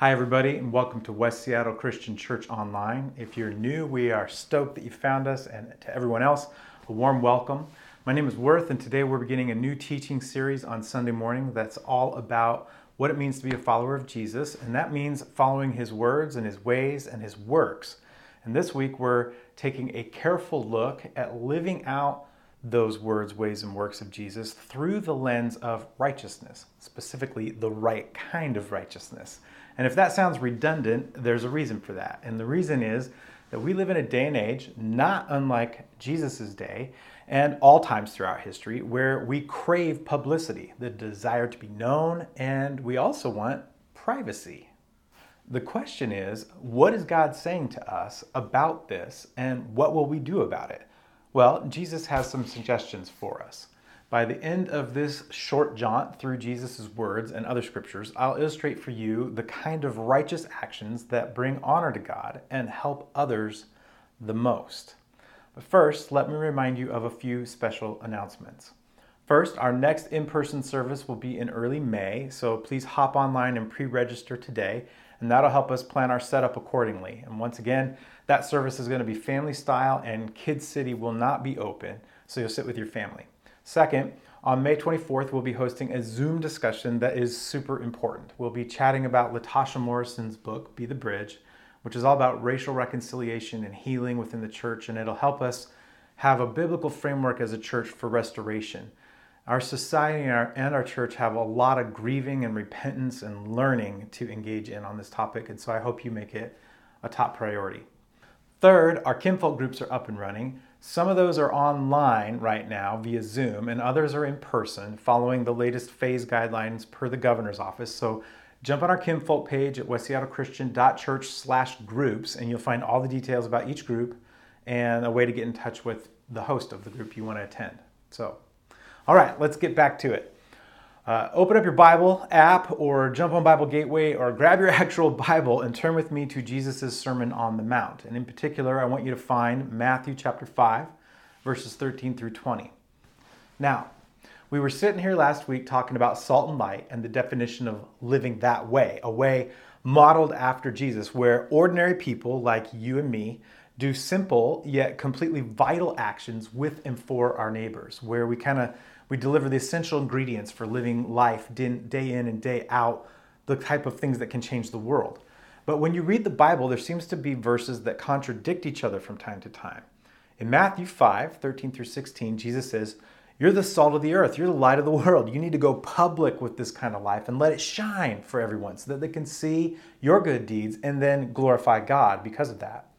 Hi, everybody, and welcome to West Seattle Christian Church Online. If you're new, we are stoked that you found us, and to everyone else, a warm welcome. My name is Worth, and today we're beginning a new teaching series on Sunday morning that's all about what it means to be a follower of Jesus, and that means following his words and his ways and his works. And this week we're taking a careful look at living out those words, ways, and works of Jesus through the lens of righteousness, specifically the right kind of righteousness. And if that sounds redundant, there's a reason for that. And the reason is that we live in a day and age not unlike Jesus' day and all times throughout history where we crave publicity, the desire to be known, and we also want privacy. The question is, what is God saying to us about this and what will we do about it? Well, Jesus has some suggestions for us. By the end of this short jaunt through Jesus' words and other scriptures, I'll illustrate for you the kind of righteous actions that bring honor to God and help others the most. But first, let me remind you of a few special announcements. First, our next in person service will be in early May, so please hop online and pre register today, and that'll help us plan our setup accordingly. And once again, that service is going to be family style, and Kids City will not be open, so you'll sit with your family. Second, on May 24th, we'll be hosting a Zoom discussion that is super important. We'll be chatting about Latasha Morrison's book, Be the Bridge, which is all about racial reconciliation and healing within the church, and it'll help us have a biblical framework as a church for restoration. Our society and our, and our church have a lot of grieving and repentance and learning to engage in on this topic, and so I hope you make it a top priority. Third, our kinfolk groups are up and running. Some of those are online right now via Zoom, and others are in person following the latest phase guidelines per the governor's office. So jump on our kinfolk page at westseattlechristian.church slash groups, and you'll find all the details about each group and a way to get in touch with the host of the group you want to attend. So, all right, let's get back to it. Uh, open up your Bible app or jump on Bible Gateway or grab your actual Bible and turn with me to Jesus' Sermon on the Mount. And in particular, I want you to find Matthew chapter 5, verses 13 through 20. Now, we were sitting here last week talking about salt and light and the definition of living that way, a way modeled after Jesus, where ordinary people like you and me do simple yet completely vital actions with and for our neighbors, where we kind of we deliver the essential ingredients for living life day in and day out, the type of things that can change the world. But when you read the Bible, there seems to be verses that contradict each other from time to time. In Matthew 5 13 through 16, Jesus says, You're the salt of the earth, you're the light of the world. You need to go public with this kind of life and let it shine for everyone so that they can see your good deeds and then glorify God because of that.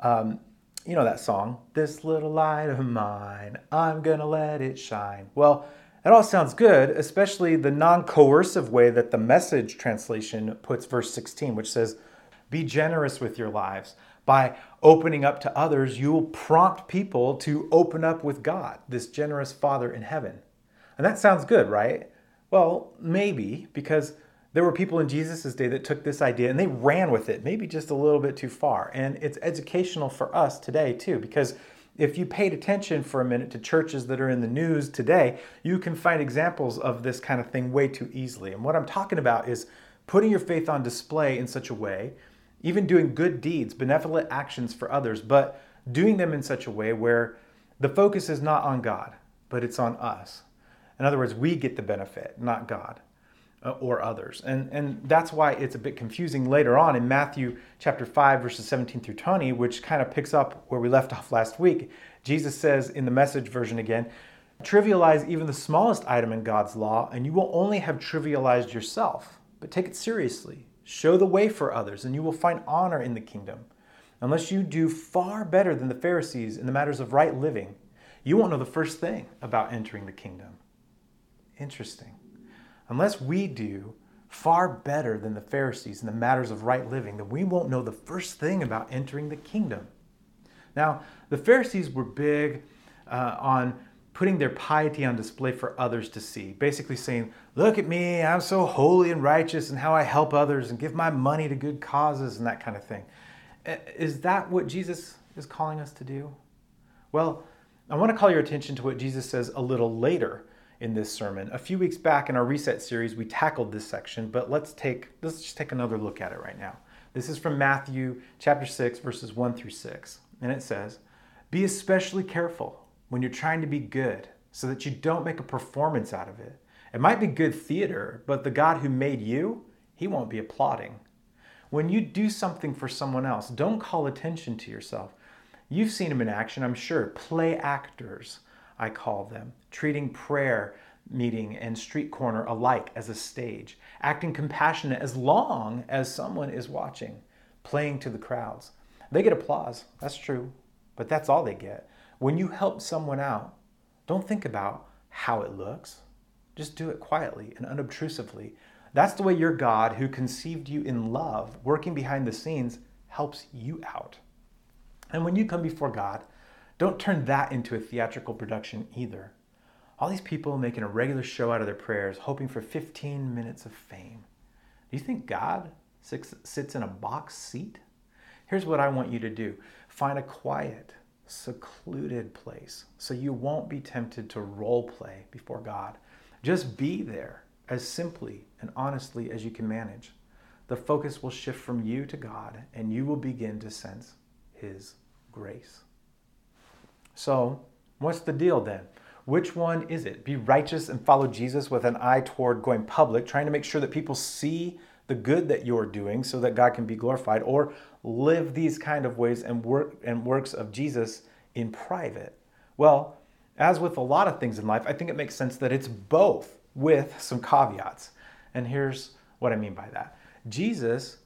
Um, you know that song, This Little Light of Mine, I'm Gonna Let It Shine. Well, it all sounds good, especially the non coercive way that the message translation puts verse 16, which says, Be generous with your lives. By opening up to others, you will prompt people to open up with God, this generous Father in heaven. And that sounds good, right? Well, maybe, because there were people in Jesus' day that took this idea and they ran with it, maybe just a little bit too far. And it's educational for us today, too, because if you paid attention for a minute to churches that are in the news today, you can find examples of this kind of thing way too easily. And what I'm talking about is putting your faith on display in such a way, even doing good deeds, benevolent actions for others, but doing them in such a way where the focus is not on God, but it's on us. In other words, we get the benefit, not God. Uh, or others. And, and that's why it's a bit confusing later on in Matthew chapter 5, verses 17 through 20, which kind of picks up where we left off last week. Jesus says in the message version again, trivialize even the smallest item in God's law, and you will only have trivialized yourself. But take it seriously. Show the way for others, and you will find honor in the kingdom. Unless you do far better than the Pharisees in the matters of right living, you won't know the first thing about entering the kingdom. Interesting unless we do far better than the Pharisees in the matters of right living, then we won't know the first thing about entering the kingdom. Now, the Pharisees were big uh, on putting their piety on display for others to see, basically saying, Look at me, I'm so holy and righteous, and how I help others and give my money to good causes and that kind of thing. Is that what Jesus is calling us to do? Well, I want to call your attention to what Jesus says a little later in this sermon. A few weeks back in our reset series, we tackled this section, but let's take let's just take another look at it right now. This is from Matthew chapter 6 verses 1 through 6. And it says, "Be especially careful when you're trying to be good, so that you don't make a performance out of it. It might be good theater, but the God who made you, he won't be applauding. When you do something for someone else, don't call attention to yourself. You've seen them in action, I'm sure. Play actors, I call them, treating prayer meeting and street corner alike as a stage, acting compassionate as long as someone is watching, playing to the crowds. They get applause, that's true, but that's all they get. When you help someone out, don't think about how it looks. Just do it quietly and unobtrusively. That's the way your God, who conceived you in love, working behind the scenes, helps you out. And when you come before God, don't turn that into a theatrical production either. All these people making a regular show out of their prayers, hoping for 15 minutes of fame. Do you think God sits in a box seat? Here's what I want you to do find a quiet, secluded place so you won't be tempted to role play before God. Just be there as simply and honestly as you can manage. The focus will shift from you to God, and you will begin to sense His grace. So, what's the deal then? Which one is it? Be righteous and follow Jesus with an eye toward going public, trying to make sure that people see the good that you're doing so that God can be glorified, or live these kind of ways and work and works of Jesus in private? Well, as with a lot of things in life, I think it makes sense that it's both with some caveats. And here's what I mean by that. Jesus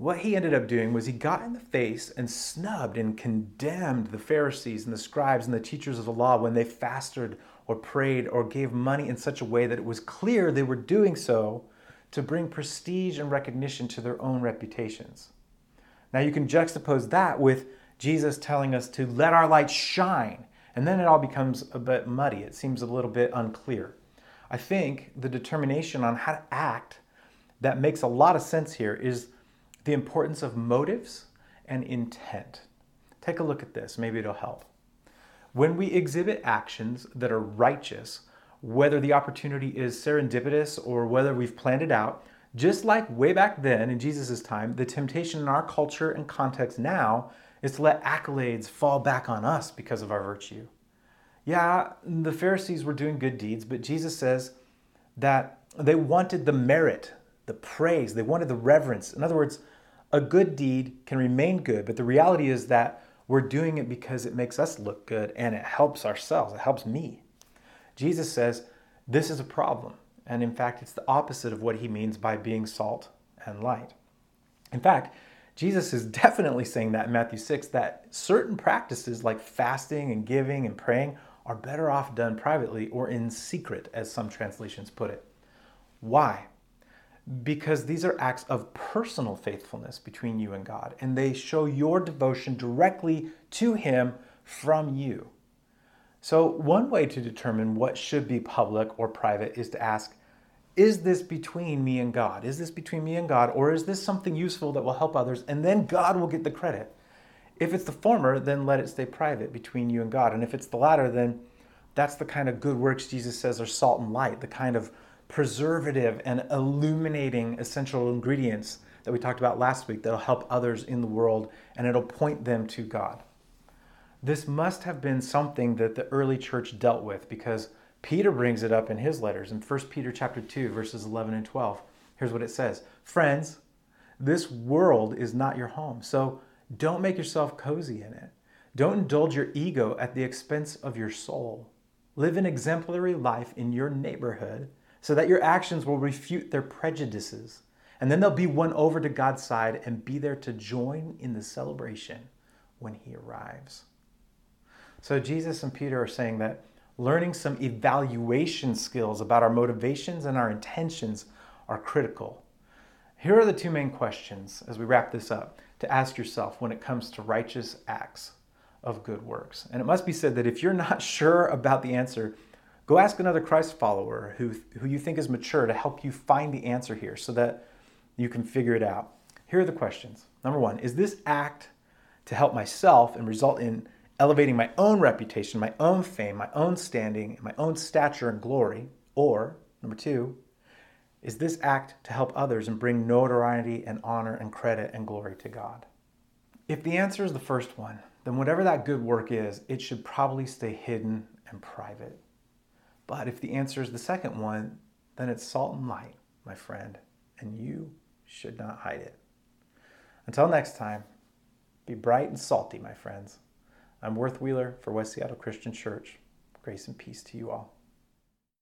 what he ended up doing was he got in the face and snubbed and condemned the Pharisees and the scribes and the teachers of the law when they fasted or prayed or gave money in such a way that it was clear they were doing so to bring prestige and recognition to their own reputations. Now you can juxtapose that with Jesus telling us to let our light shine, and then it all becomes a bit muddy. It seems a little bit unclear. I think the determination on how to act that makes a lot of sense here is the importance of motives and intent. Take a look at this, maybe it'll help. When we exhibit actions that are righteous, whether the opportunity is serendipitous or whether we've planned it out, just like way back then in Jesus' time, the temptation in our culture and context now is to let accolades fall back on us because of our virtue. Yeah, the Pharisees were doing good deeds, but Jesus says that they wanted the merit, the praise, they wanted the reverence. In other words, a good deed can remain good, but the reality is that we're doing it because it makes us look good and it helps ourselves, it helps me. Jesus says this is a problem, and in fact, it's the opposite of what he means by being salt and light. In fact, Jesus is definitely saying that in Matthew 6 that certain practices like fasting and giving and praying are better off done privately or in secret, as some translations put it. Why? Because these are acts of personal faithfulness between you and God, and they show your devotion directly to Him from you. So, one way to determine what should be public or private is to ask Is this between me and God? Is this between me and God, or is this something useful that will help others, and then God will get the credit? If it's the former, then let it stay private between you and God. And if it's the latter, then that's the kind of good works Jesus says are salt and light, the kind of preservative and illuminating essential ingredients that we talked about last week that'll help others in the world and it'll point them to God. This must have been something that the early church dealt with because Peter brings it up in his letters in 1 Peter chapter 2 verses 11 and 12. Here's what it says. Friends, this world is not your home. So don't make yourself cozy in it. Don't indulge your ego at the expense of your soul. Live an exemplary life in your neighborhood so that your actions will refute their prejudices. And then they'll be won over to God's side and be there to join in the celebration when He arrives. So Jesus and Peter are saying that learning some evaluation skills about our motivations and our intentions are critical. Here are the two main questions as we wrap this up to ask yourself when it comes to righteous acts of good works. And it must be said that if you're not sure about the answer, Go ask another Christ follower who, who you think is mature to help you find the answer here so that you can figure it out. Here are the questions. Number one Is this act to help myself and result in elevating my own reputation, my own fame, my own standing, my own stature and glory? Or, number two, is this act to help others and bring notoriety and honor and credit and glory to God? If the answer is the first one, then whatever that good work is, it should probably stay hidden and private. But if the answer is the second one, then it's salt and light, my friend, and you should not hide it. Until next time, be bright and salty, my friends. I'm Worth Wheeler for West Seattle Christian Church. Grace and peace to you all.